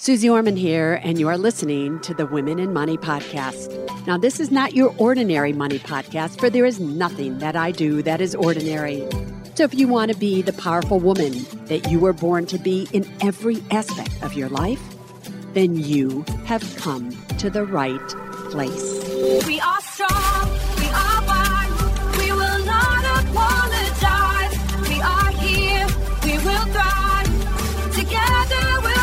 Suze Orman here, and you are listening to the Women and Money podcast. Now, this is not your ordinary money podcast, for there is nothing that I do that is ordinary. So, if you want to be the powerful woman that you were born to be in every aspect of your life, then you have come to the right place. We are strong, we are one, we will not apologize. We are here, we will thrive, together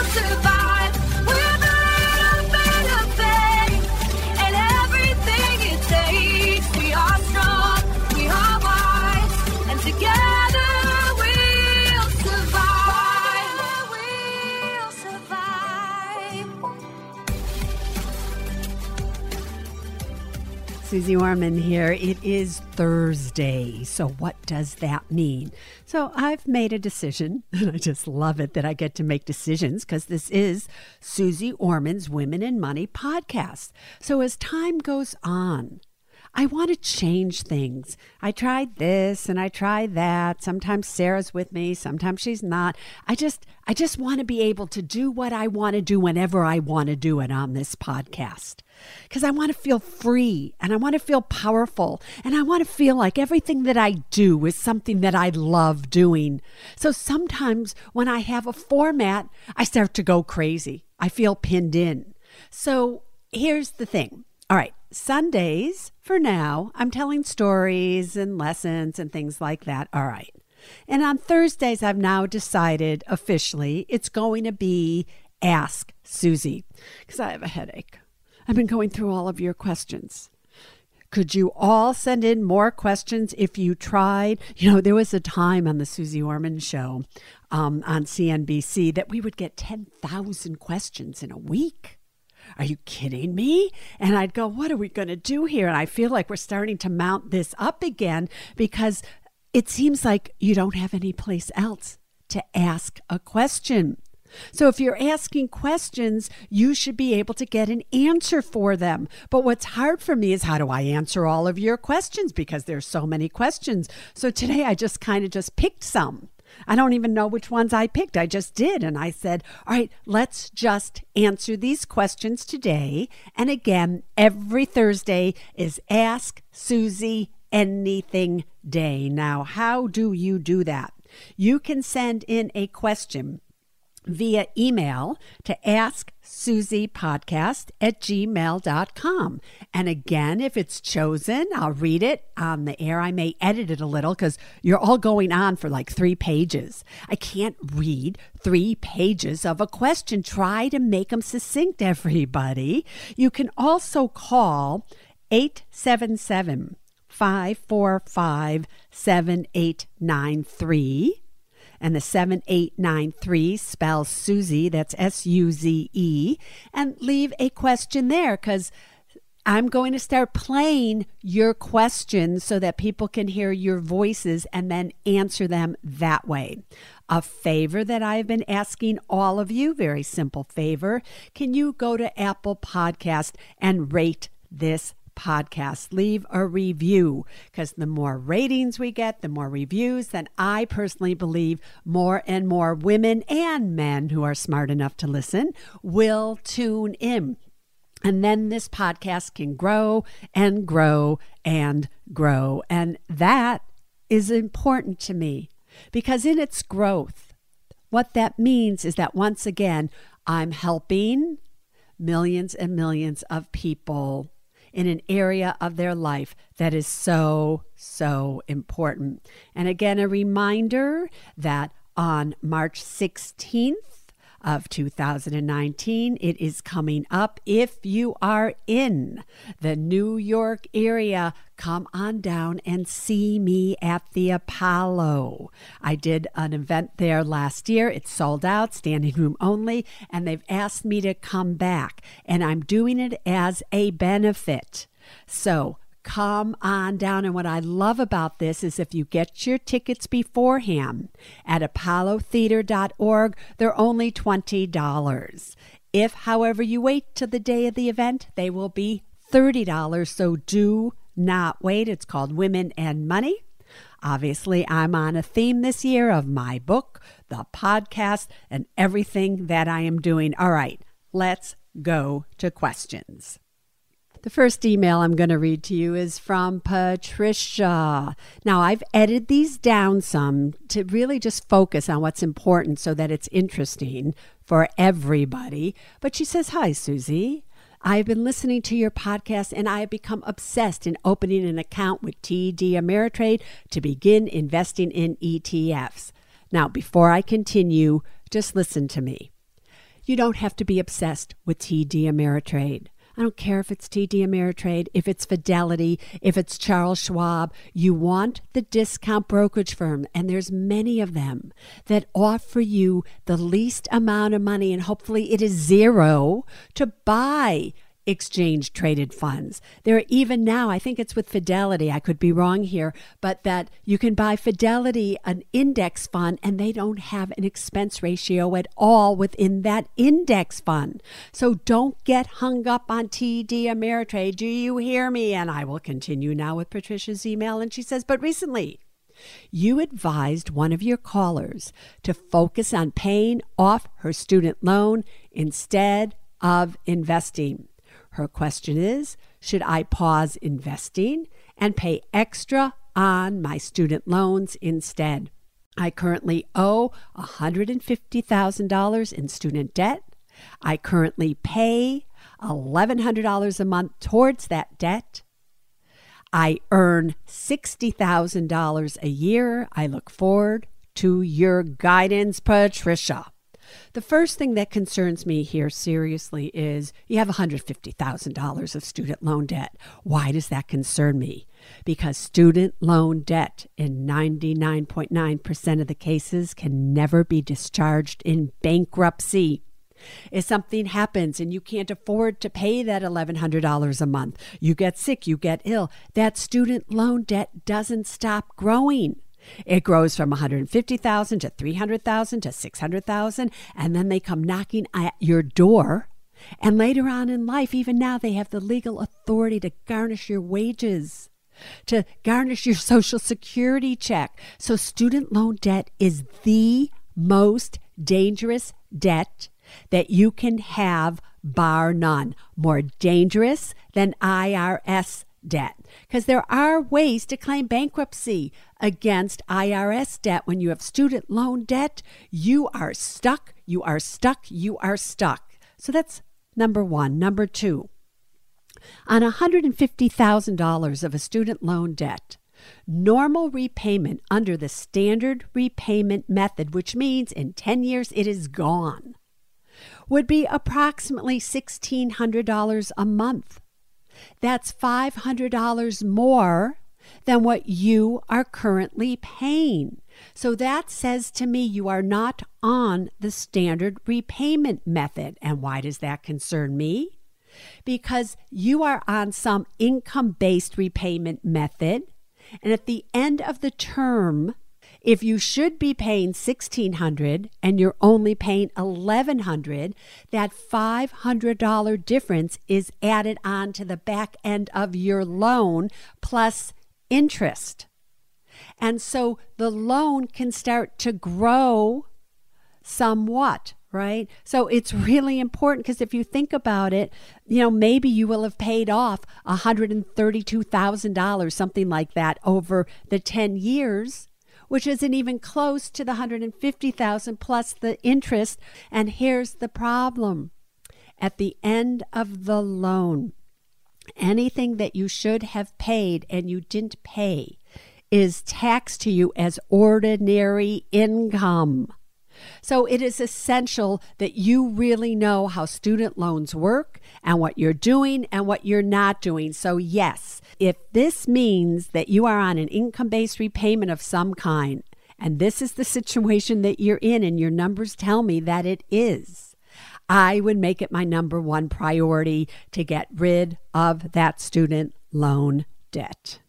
Suze Orman here. It is Thursday. So, what does that mean? So, I've made a decision, and I just love it that I get to make decisions because this is Suze Orman's Women and Money podcast. So, as time goes on, I want to change things. I tried this and I tried that. Sometimes Sarah's with me, sometimes she's not. I just I just want to be able to do what I want to do whenever I want to do it on this podcast. Cuz I want to feel free and I want to feel powerful and I want to feel like everything that I do is something that I love doing. So sometimes when I have a format, I start to go crazy. I feel pinned in. So here's the thing. All right, Sundays, for now, I'm telling stories and lessons and things like that. All right. And on Thursdays, I've now decided officially it's going to be Ask Suze because I have a headache. I've been going through all of your questions. Could you all send in more questions if you tried? You know, there was a time on the Suze Orman show um, on CNBC that we would get 10,000 questions in a week. Are you kidding me? And I'd go, What are we going to do here? And I feel like we're starting to mount this up again because it seems like you don't have any place else to ask a question. So if you're asking questions, you should be able to get an answer for them. But what's hard for me is how do I answer all of your questions because there's so many questions. So today I just kind of just picked some. I don't even know which ones I picked. I just did. And I said, all right, let's just answer these questions today. And again, every Thursday is Ask Suze Anything Day. Now, how do you do that? You can send in a question via email to ask Suze podcast at gmail.com. And again, if it's chosen, I'll read it on the air. I may edit it a little because you're all going on for like three pages. I can't read three pages of a question. Try to make them succinct, everybody. You can also call 877 545 7893 and the 7893 spells Suze, that's S U Z E, and leave a question there because I'm going to start playing your questions so that people can hear your voices and then answer them that way. A favor that I've been asking all of you, very simple favor, can you go to Apple Podcast and rate this podcast. Leave a review because the more ratings we get, the more reviews, then I personally believe more and more women and men who are smart enough to listen will tune in. And then this podcast can grow and grow and grow. And that is important to me because in its growth, what that means is that once again, I'm helping millions and millions of people in an area of their life that is so, so important. And again, a reminder that on March 16th, of 2019. It is coming up. If you are in the New York area, come on down and see me at the Apollo. I did an event there last year. It's sold out, standing room only, and they've asked me to come back. And I'm doing it as a benefit. So come on down. And what I love about this is if you get your tickets beforehand at apollotheater.org, they're only $20. If, however, you wait till the day of the event, they will be $30. So do not wait. It's called Women and Money. Obviously, I'm on a theme this year of my book, the podcast, and everything that I am doing. All right, let's go to questions. The first email I'm going to read to you is from Patricia. Now, I've edited these down some to really just focus on what's important so that it's interesting for everybody. But she says, Hi, Suze. I've been listening to your podcast and I have become obsessed in opening an account with TD Ameritrade to begin investing in ETFs. Now, before I continue, just listen to me. You don't have to be obsessed with TD Ameritrade. I don't care if it's TD Ameritrade, if it's Fidelity, if it's Charles Schwab. You want the discount brokerage firm, and there's many of them that offer you the least amount of money, and hopefully it is zero to buy exchange traded funds. There are even now, I think it's with Fidelity, I could be wrong here, but that you can buy Fidelity an index fund and they don't have an expense ratio at all within that index fund. So don't get hung up on TD Ameritrade. Do you hear me? And I will continue now with Patricia's email. And she says, but recently, you advised one of your callers to focus on paying off her student loan instead of investing. Her question is Should I pause investing and pay extra on my student loans instead? I currently owe $150,000 in student debt. I currently pay $1,100 a month towards that debt. I earn $60,000 a year. I look forward to your guidance, Patricia. The first thing that concerns me here seriously is you have $150,000 of student loan debt. Why does that concern me? Because student loan debt in 99.9% of the cases can never be discharged in bankruptcy. If something happens and you can't afford to pay that $1,100 a month, you get sick, you get ill, that student loan debt doesn't stop growing. It grows from 150,000 to 300,000 to 600,000 and then they come knocking at your door. And later on in life, even now, they have the legal authority to garnish your wages, to garnish your social security check. So, student loan debt is the most dangerous debt that you can have, bar none. More dangerous than IRS debt because there are ways to claim bankruptcy against IRS debt. When you have student loan debt, you are stuck, you are stuck, you are stuck. So that's number one. Number two, on $150,000 of a student loan debt, normal repayment under the standard repayment method, which means in 10 years it is gone, would be approximately $1,600 a month. That's $500 more than what you are currently paying. So that says to me you are not on the standard repayment method. And why does that concern me? Because you are on some income based repayment method. And at the end of the term, if you should be paying 1600 and you're only paying 1100 that $500 difference is added on to the back end of your loan plus interest. And so the loan can start to grow somewhat, right? So it's really important because if you think about it, you know, maybe you will have paid off $132,000, something like that, over the 10 years which isn't even close to the 150,000 plus the interest. And here's the problem. At the end of the loan, anything that you should have paid and you didn't pay is taxed to you as ordinary income. So it is essential that you really know how student loans work and what you're doing and what you're not doing. So, yes, if this means that you are on an income based repayment of some kind, and this is the situation that you're in, and your numbers tell me that it is, I would make it my number one priority to get rid of that student loan debt.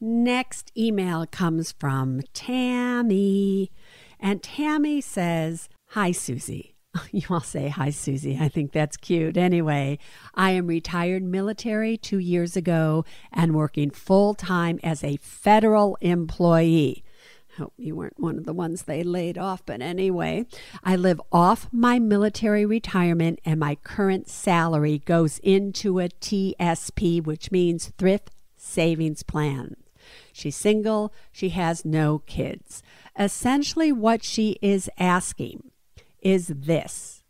Next email comes from Tammy. And Tammy says, Hi, Suze. You all say, Hi, Suze. I think that's cute. Anyway, I am retired military two years ago and working full time as a federal employee. Hope you weren't one of the ones they laid off, but anyway, I live off my military retirement and my current salary goes into a TSP, which means Thrift Savings Plan. She's single, she has no kids. Essentially, what she is asking is this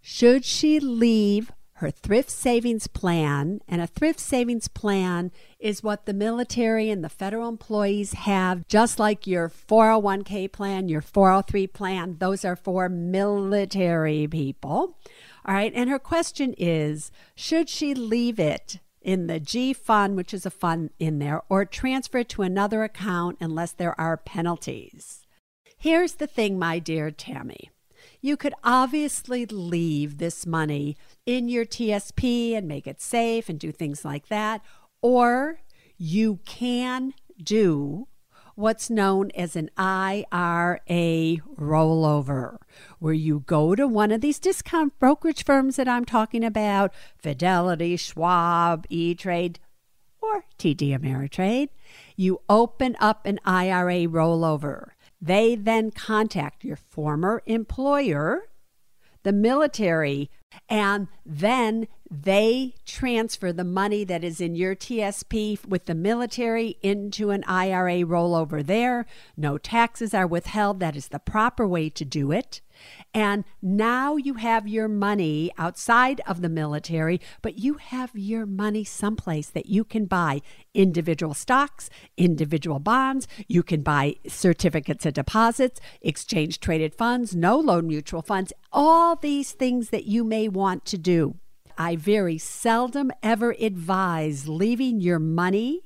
Should she leave her thrift savings plan? And a thrift savings plan is what the military and the federal employees have, just like your 401k plan, your 403 plan. Those are for military people. All right. And her question is Should she leave it? in the G fund, which is a fund in there, or transfer it to another account unless there are penalties. Here's the thing, my dear Tammy. You could obviously leave this money in your TSP and make it safe and do things like that, or you can do what's known as an IRA rollover, where you go to one of these discount brokerage firms that I'm talking about Fidelity, Schwab, E Trade, or TD Ameritrade. You open up an IRA rollover. They then contact your former employer, the military, and then they transfer the money that is in your TSP with the military into an IRA rollover there. No taxes are withheld. That is the proper way to do it. And now you have your money outside of the military, but you have your money someplace that you can buy individual stocks, individual bonds. You can buy certificates of deposits, exchange traded funds, no load mutual funds, all these things that you may want to do. I very seldom ever advise leaving your money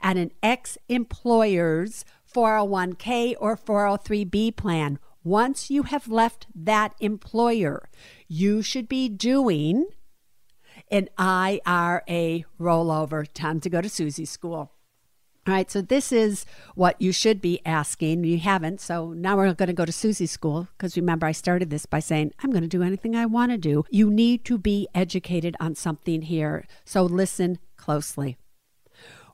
at an ex employer's 401k or 403b plan. Once you have left that employer, you should be doing an IRA rollover. Time to go to Suze's school. All right, so this is what you should be asking. You haven't, so now we're going to go to Suze's school because remember, I started this by saying, I'm going to do anything I want to do. You need to be educated on something here, so listen closely.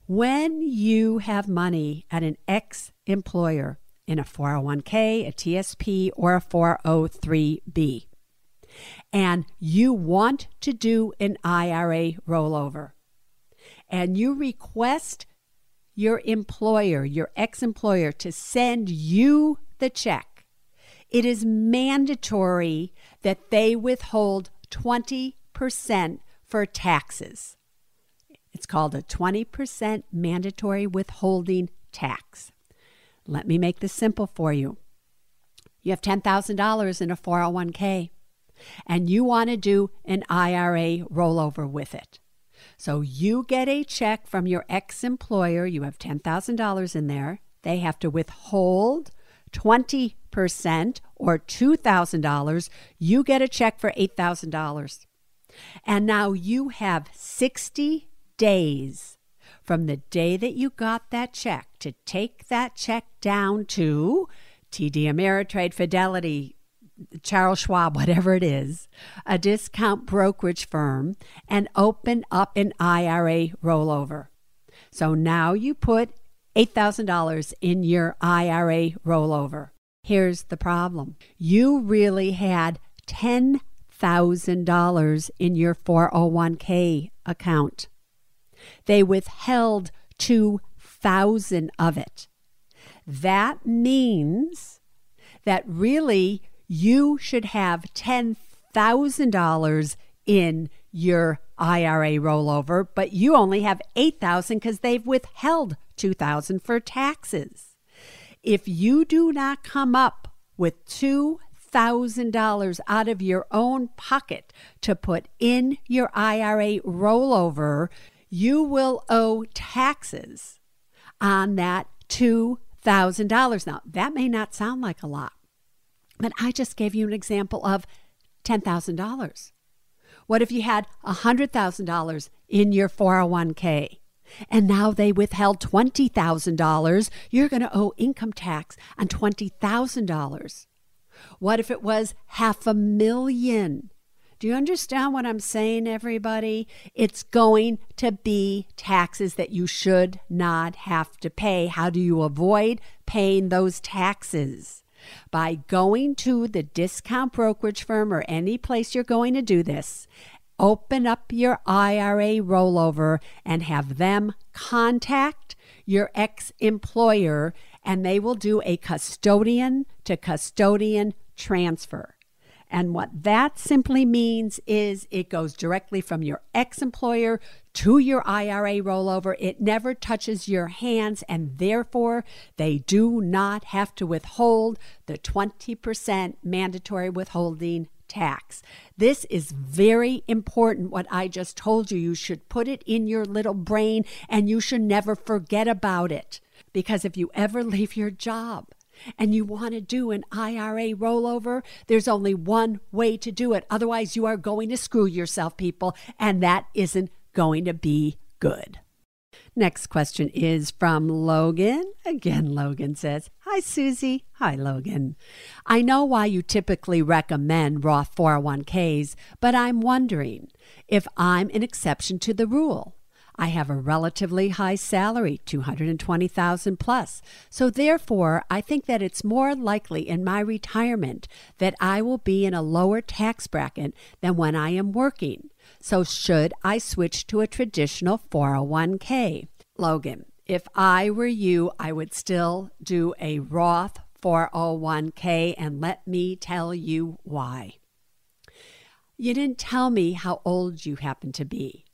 When you have money at an ex employer in a 401k, a TSP, or a 403b, and you want to do an IRA rollover, and you request your employer, your ex employer, to send you the check, it is mandatory that they withhold 20% for taxes. It's called a 20% mandatory withholding tax. Let me make this simple for you. You have $10,000 in a 401k and you want to do an IRA rollover with it. So you get a check from your ex employer, you have $10,000 in there. They have to withhold 20% or $2,000. You get a check for $8,000. And now you have 60 days from the day that you got that check to take that check down to TD Ameritrade, Fidelity, Charles Schwab, whatever it is, a discount brokerage firm, and open up an IRA rollover. So now you put $8,000 in your IRA rollover. Here's the problem you really had $10,000 in your 401k account. They withheld 2,000 of it. That means that really you should have $10,000 in your IRA rollover, but you only have 8,000 because they've withheld 2,000 for taxes. If you do not come up with $2,000 out of your own pocket to put in your IRA rollover, you will owe taxes on that $2,000. Now, that may not sound like a lot, but I just gave you an example of $10,000. What if you had $100,000 in your 401k? And now they withheld $20,000. You're going to owe income tax on $20,000. What if it was half a million? Do you understand what I'm saying, everybody? It's going to be taxes that you should not have to pay. How do you avoid paying those taxes? By going to the discount brokerage firm or any place you're going to do this, open up your IRA rollover and have them contact your ex employer, and they will do a custodian to custodian transfer. And what that simply means is it goes directly from your ex employer to your IRA rollover. It never touches your hands, and therefore they do not have to withhold the 20% mandatory withholding tax. This is very important, what I just told you. You should put it in your little brain and you should never forget about it. Because if you ever leave your job, and you want to do an IRA rollover, there's only one way to do it. Otherwise, you are going to screw yourself, people, and that isn't going to be good. Next question is from Logan. Again, Logan says, Hi, Suze. Hi, Logan. I know why you typically recommend Roth 401ks, but I'm wondering if I'm an exception to the rule. I have a relatively high salary, 220,000 plus. So therefore, I think that it's more likely in my retirement that I will be in a lower tax bracket than when I am working. So should I switch to a traditional 401k? Logan, if I were you, I would still do a Roth 401k and let me tell you why. You didn't tell me how old you happen to be.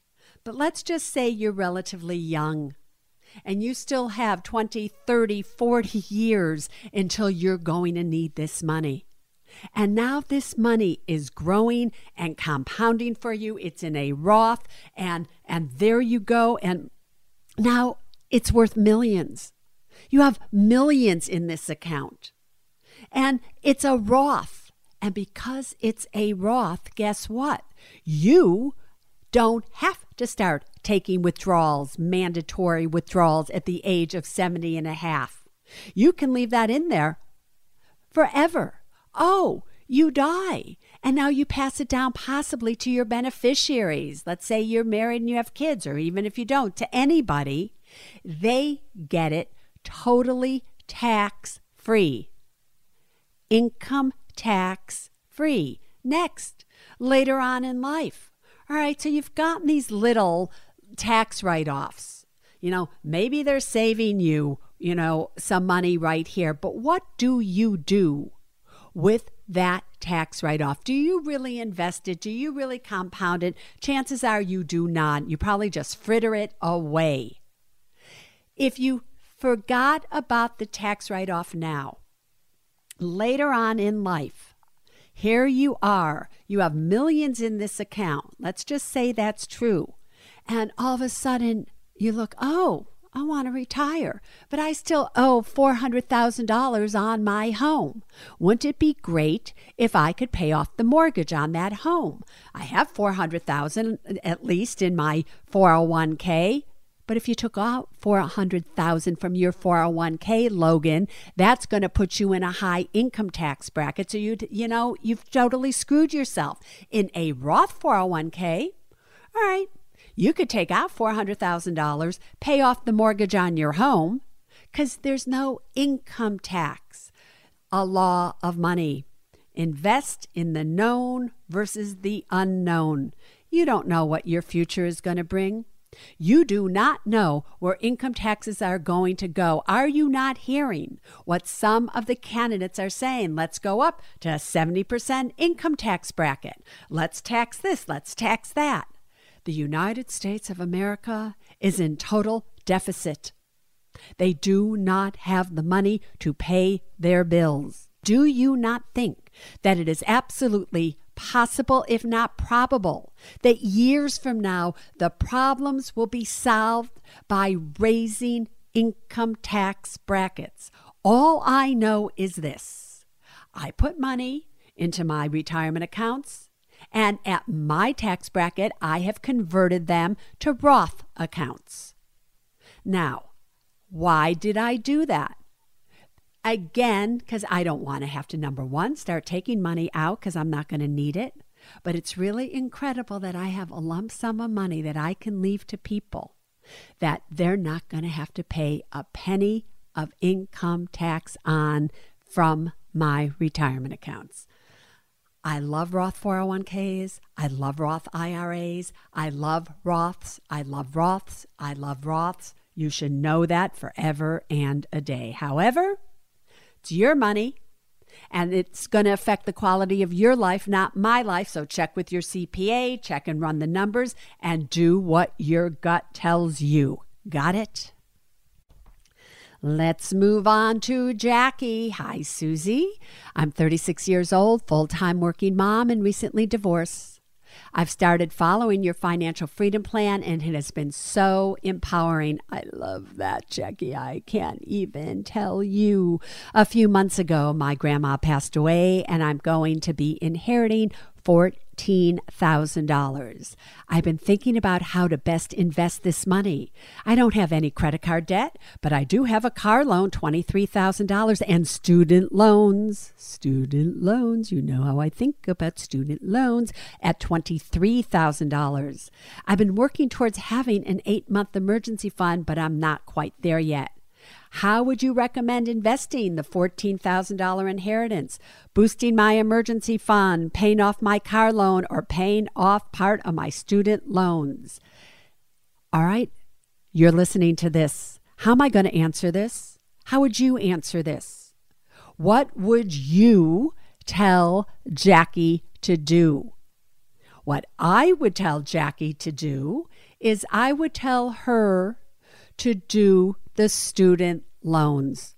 But let's just say you're relatively young and you still have 20, 30, 40 years until you're going to need this money. And now this money is growing and compounding for you. It's in a Roth and and there you go and now it's worth millions. You have millions in this account. And it's a Roth. And because it's a Roth, guess what? You don't have to start taking withdrawals, mandatory withdrawals at the age of 70 and a half. You can leave that in there forever. Oh, you die. And now you pass it down possibly to your beneficiaries. Let's say you're married and you have kids, or even if you don't, to anybody. They get it totally tax free. Income tax free. Next, later on in life. All right, so you've gotten these little tax write offs. You know, maybe they're saving you, you know, some money right here, but what do you do with that tax write off? Do you really invest it? Do you really compound it? Chances are you do not. You probably just fritter it away. If you forgot about the tax write off now, later on in life, here you are. You have millions in this account. Let's just say that's true. And all of a sudden, you look, oh, I want to retire, but I still owe $400,000 on my home. Wouldn't it be great if I could pay off the mortgage on that home? I have 400,000 at least in my 401k. But if you took out 400,000 from your 401k, Logan, that's going to put you in a high income tax bracket. So you you know, you've totally screwed yourself. In a Roth 401k, all right, you could take out $400,000, pay off the mortgage on your home cuz there's no income tax. A law of money. Invest in the known versus the unknown. You don't know what your future is going to bring. You do not know where income taxes are going to go. Are you not hearing what some of the candidates are saying? Let's go up to a 70% income tax bracket. Let's tax this, let's tax that. The United States of America is in total deficit. They do not have the money to pay their bills. Do you not think that it is absolutely possible, if not probable, that years from now the problems will be solved by raising income tax brackets? All I know is this I put money into my retirement accounts, and at my tax bracket, I have converted them to Roth accounts. Now, why did I do that? Again, because I don't want to have to, number one, start taking money out because I'm not going to need it. But it's really incredible that I have a lump sum of money that I can leave to people that they're not going to have to pay a penny of income tax on from my retirement accounts. I love Roth 401ks. I love Roth IRAs. I love Roths. I love Roths. I love Roths. You should know that forever and a day. However, it's your money and it's going to affect the quality of your life, not my life. So check with your CPA, check and run the numbers, and do what your gut tells you. Got it? Let's move on to Jackie. Hi, Suze. I'm 36 years old, full time working mom, and recently divorced. I've started following your financial freedom plan and it has been so empowering. I love that, Jackie. I can't even tell you. A few months ago, my grandma passed away and I'm going to be inheriting 14 $15,000. I've been thinking about how to best invest this money. I don't have any credit card debt, but I do have a car loan, $23,000, and student loans. Student loans, you know how I think about student loans at $23,000. I've been working towards having an eight month emergency fund, but I'm not quite there yet. How would you recommend investing the $14,000 inheritance, boosting my emergency fund, paying off my car loan, or paying off part of my student loans? All right, you're listening to this. How am I going to answer this? How would you answer this? What would you tell Jackie to do? What I would tell Jackie to do is I would tell her to do the student loans.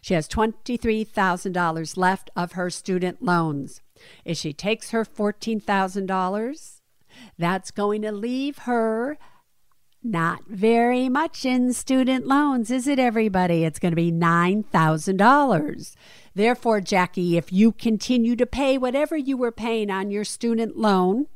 She has $23,000 left of her student loans. If she takes her $14,000, that's going to leave her not very much in student loans, is it, everybody? It's going to be $9,000. Therefore, Jackie, if you continue to pay whatever you were paying on your student loan,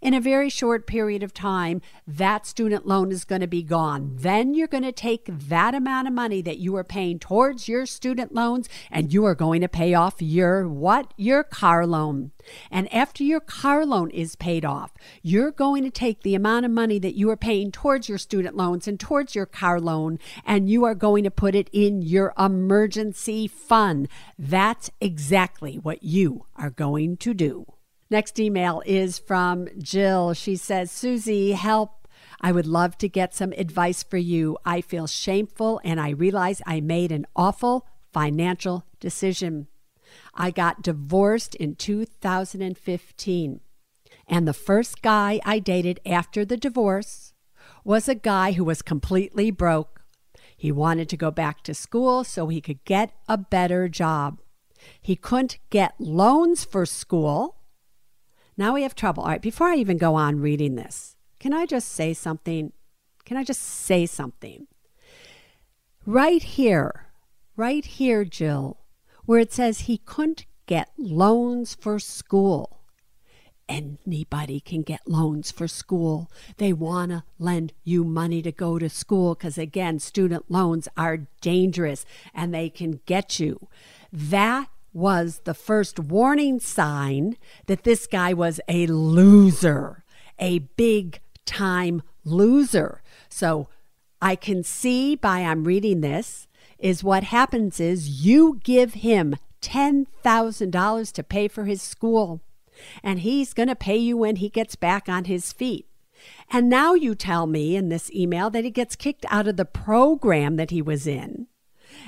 in a very short period of time, that student loan is going to be gone. Then you're going to take that amount of money that you are paying towards your student loans and you are going to pay off your what? Your car loan. And after your car loan is paid off, you're going to take the amount of money that you are paying towards your student loans and towards your car loan, and you are going to put it in your emergency fund. That's exactly what you are going to do. Next email is from Jill. She says, Suze, help. I would love to get some advice for you. I feel shameful and I realize I made an awful financial decision. I got divorced in 2015. And the first guy I dated after the divorce was a guy who was completely broke. He wanted to go back to school so he could get a better job. He couldn't get loans for school now we have trouble. All right, before I even go on reading this, can I just say something? Can I just say something? Right here, right here, Jill, where it says he couldn't get loans for school. Anybody can get loans for school. They want to lend you money to go to school because, again, student loans are dangerous and they can get you. That was the first warning sign that this guy was a loser, a big time loser. So I can see by I'm reading this is what happens is you give him $10,000 to pay for his school and he's going to pay you when he gets back on his feet. And now you tell me in this email that he gets kicked out of the program that he was in.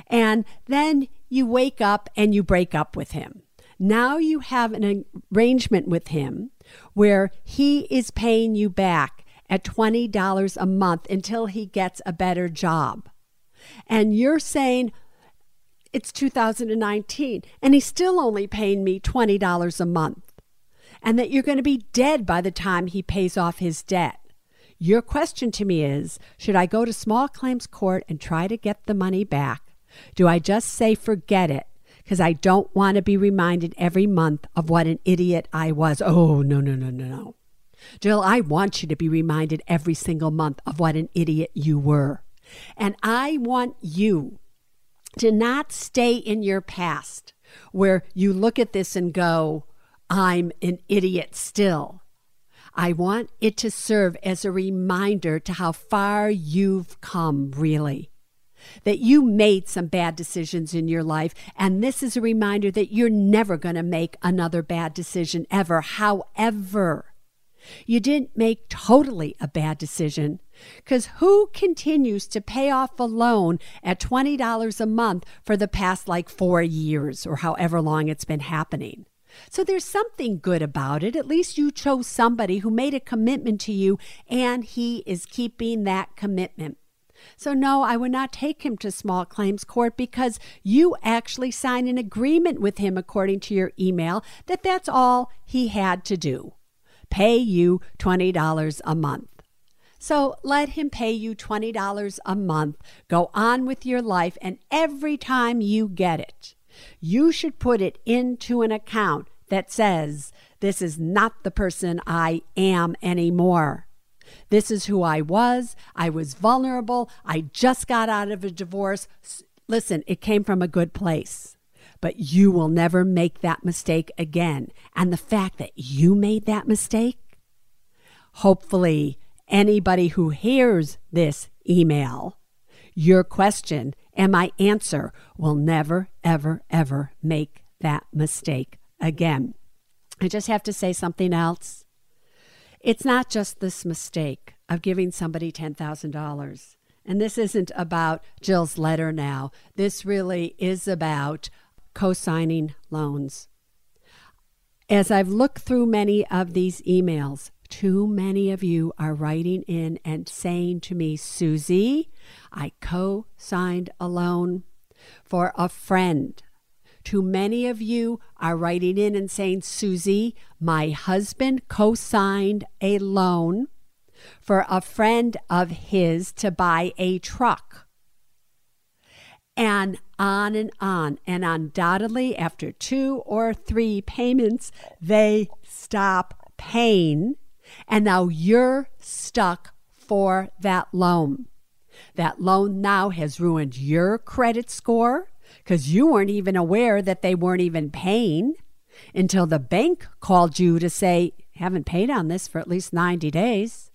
And then you wake up and you break up with him. Now you have an arrangement with him where he is paying you back at $20 a month until he gets a better job. And you're saying, it's 2019 and he's still only paying me $20 a month. And that you're going to be dead by the time he pays off his debt. Your question to me is Should I go to small claims court and try to get the money back? Do I just say forget it because I don't want to be reminded every month of what an idiot I was? Oh, no, no, no, no, no. Jill, I want you to be reminded every single month of what an idiot you were. And I want you to not stay in your past where you look at this and go, I'm an idiot still. I want it to serve as a reminder to how far you've come, really. That you made some bad decisions in your life, and this is a reminder that you're never going to make another bad decision ever. However, you didn't make totally a bad decision. Because who continues to pay off a loan at $20 a month for the past like four years or however long it's been happening? So there's something good about it. At least you chose somebody who made a commitment to you and he is keeping that commitment. So, no, I would not take him to small claims court because you actually signed an agreement with him, according to your email, that that's all he had to do pay you $20 a month. So let him pay you $20 a month. Go on with your life, and every time you get it, you should put it into an account that says, This is not the person I am anymore. This is who I was. I was vulnerable. I just got out of a divorce. Listen, it came from a good place but you will never make that mistake again. And the fact that you made that mistake, hopefully, anybody who hears this email, your question and my answer will never, ever, ever make that mistake again. I just have to say something else. It's not just this mistake of giving somebody $10,000. And this isn't about Jill's letter now. This really is about co signing loans. As I've looked through many of these emails, too many of you are writing in and saying to me, Suze, I co signed a loan for a friend. Too many of you are writing in and saying, Suze, my husband co signed a loan for a friend of his to buy a truck and on and on. And undoubtedly, after two or three payments, they stop paying. And now you're stuck for that loan. That loan now has ruined your credit score because you weren't even aware that they weren't even paying until the bank called you to say, haven't paid on this for at least 90 days.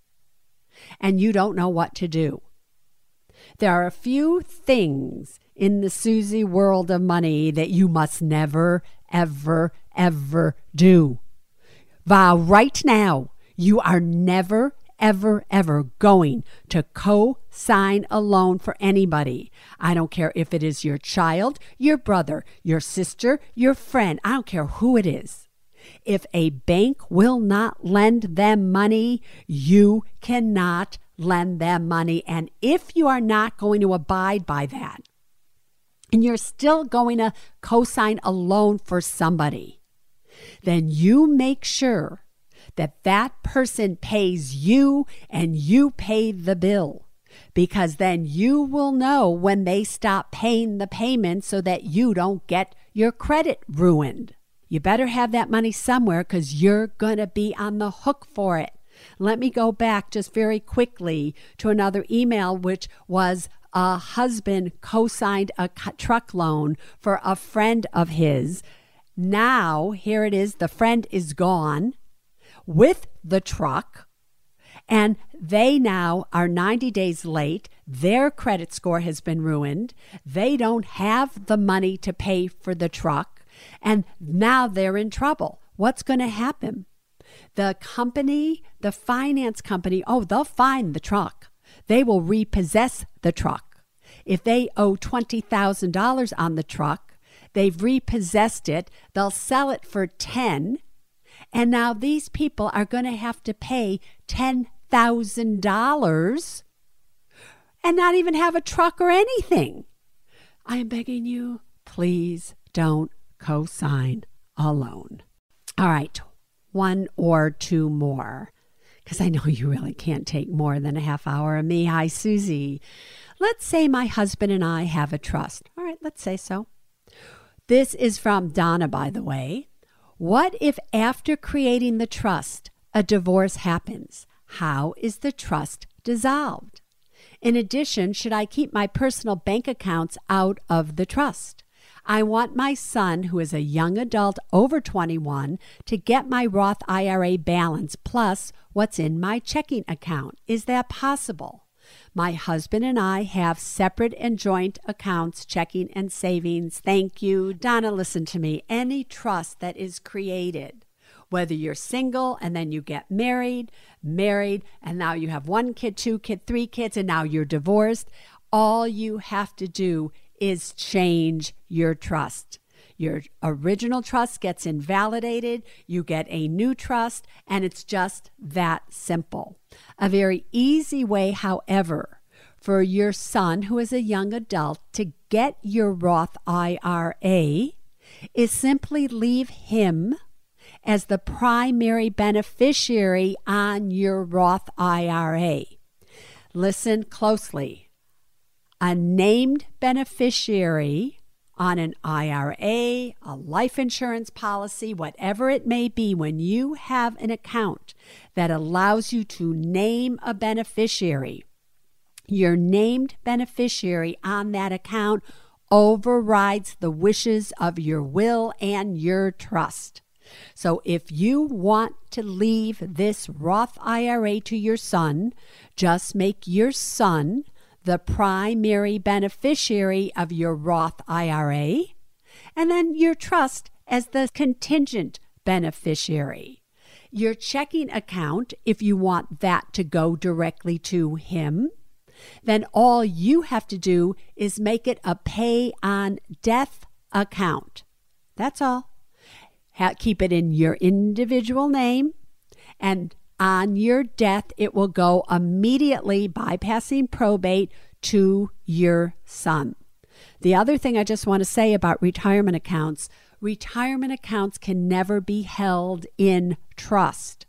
And you don't know what to do. There are a few things in the Suze world of money that you must never, ever, ever do. Vow right now you are never, ever, ever going to co sign a loan for anybody. I don't care if it is your child, your brother, your sister, your friend. I don't care who it is. If a bank will not lend them money, you cannot lend them money. And if you are not going to abide by that, and you're still going to co sign a loan for somebody, then you make sure that that person pays you and you pay the bill. Because then you will know when they stop paying the payment so that you don't get your credit ruined. You better have that money somewhere because you're going to be on the hook for it. Let me go back just very quickly to another email, which was a husband co signed a truck loan for a friend of his. Now, here it is the friend is gone with the truck, and they now are 90 days late. Their credit score has been ruined. They don't have the money to pay for the truck, and now they're in trouble. What's going to happen? The company, the finance company, oh, they'll find the truck they will repossess the truck. If they owe $20,000 on the truck, they've repossessed it, they'll sell it for 10 and now these people are going to have to pay $10,000 and not even have a truck or anything. I am begging you, please don't co sign alone. All right, one or two more, because I know you really can't take more than a half hour of me. Hi, Suze. Let's say my husband and I have a trust. All right, let's say so. This is from Donna, by the way. What if after creating the trust, a divorce happens? How is the trust dissolved? In addition, should I keep my personal bank accounts out of the trust? I want my son, who is a young adult over 21, to get my Roth IRA balance plus what's in my checking account. Is that possible? My husband and I have separate and joint accounts, checking and savings. Thank you. Donna, listen to me. Any trust that is created, whether you're single and then you get married, married, and now you have one kid, two kid, three kids, and now you're divorced, all you have to do is change your trust. Your original trust gets invalidated, you get a new trust, and it's just that simple. A very easy way, however, for your son, who is a young adult, to get your Roth IRA is simply leave him as the primary beneficiary on your Roth IRA. Listen closely a named beneficiary on an IRA, a life insurance policy, whatever it may be, when you have an account that allows you to name a beneficiary, your named beneficiary on that account overrides the wishes of your will and your trust. So if you want to leave this Roth IRA to your son, just make your son the primary beneficiary of your Roth IRA, and then your trust as the contingent beneficiary. Your checking account, if you want that to go directly to him, then all you have to do is make it a pay on death account. That's all. Keep it in your individual name, and on your death, it will go immediately, bypassing probate, to your son. The other thing I just want to say about retirement accounts retirement accounts can never be held in trust.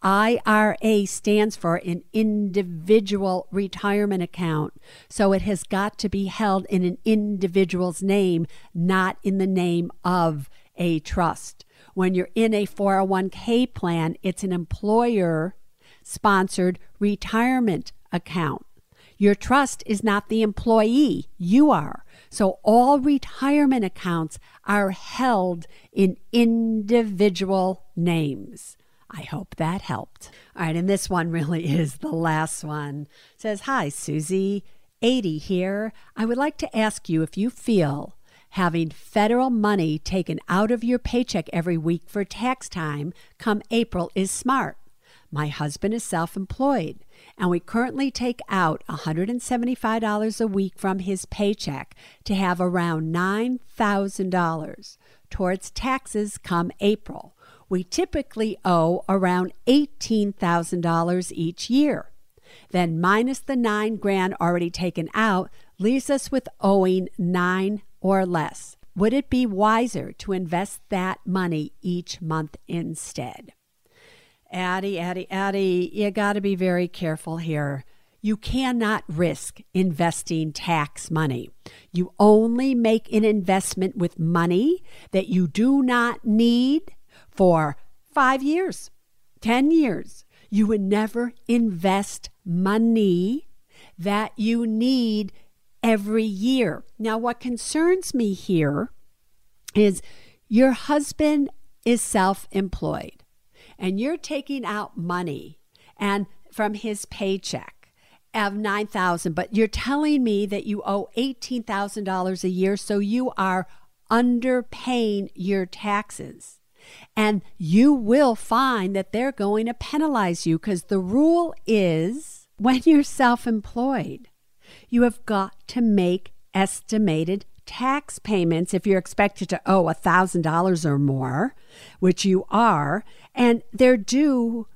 IRA stands for an individual retirement account. So it has got to be held in an individual's name, not in the name of a trust. When you're in a 401k plan, it's an employer sponsored retirement account. Your trust is not the employee, you are. So all retirement accounts are held in individual names. I hope that helped. All right, and this one really is the last one. It says, Hi, Suze, Aidy here. I would like to ask you if you feel having federal money taken out of your paycheck every week for tax time come April is smart. My husband is self employed, and we currently take out $175 a week from his paycheck to have around $9,000 towards taxes come April. We typically owe around $18,000 each year. Then minus the 9 grand already taken out leaves us with owing 9 or less. Would it be wiser to invest that money each month instead? Aidy, Aidy, Aidy, you got to be very careful here. You cannot risk investing tax money. You only make an investment with money that you do not need for five years, 10 years. You would never invest money that you need every year. Now, what concerns me here is your husband is self employed and you're taking out money and from his paycheck of 9000 but you're telling me that you owe $18,000 a year so you are underpaying your taxes and you will find that they're going to penalize you because the rule is when you're self-employed you have got to make estimated tax payments if you're expected to owe $1,000 or more, which you are, and they're due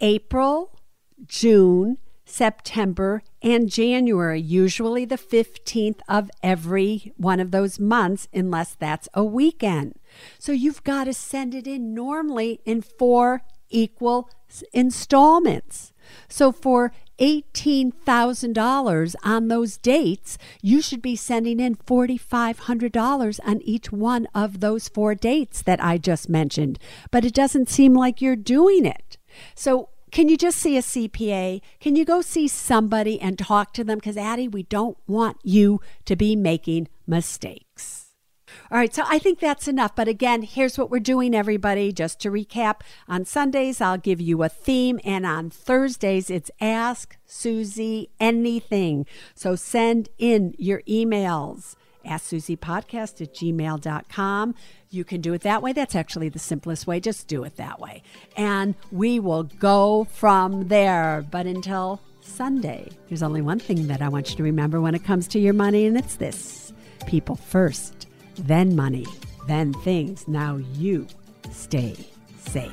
April, June, September, and January, usually the 15th of every one of those months, unless that's a weekend. So you've got to send it in normally in four equal installments. So for $18,000 on those dates, you should be sending in $4,500 on each one of those four dates that I just mentioned. But it doesn't seem like you're doing it. So can you just see a CPA? Can you go see somebody and talk to them? Because, Aidy, we don't want you to be making mistakes. All right, so I think that's enough. But again, here's what we're doing, everybody. Just to recap on Sundays, I'll give you a theme, and on Thursdays, it's Ask Suze Anything. So send in your emails. Ask Suze Podcast at gmail.com. You can do it that way. That's actually the simplest way. Just do it that way. And we will go from there. But until Sunday, there's only one thing that I want you to remember when it comes to your money, and it's this people first then money, then things. Now you stay safe.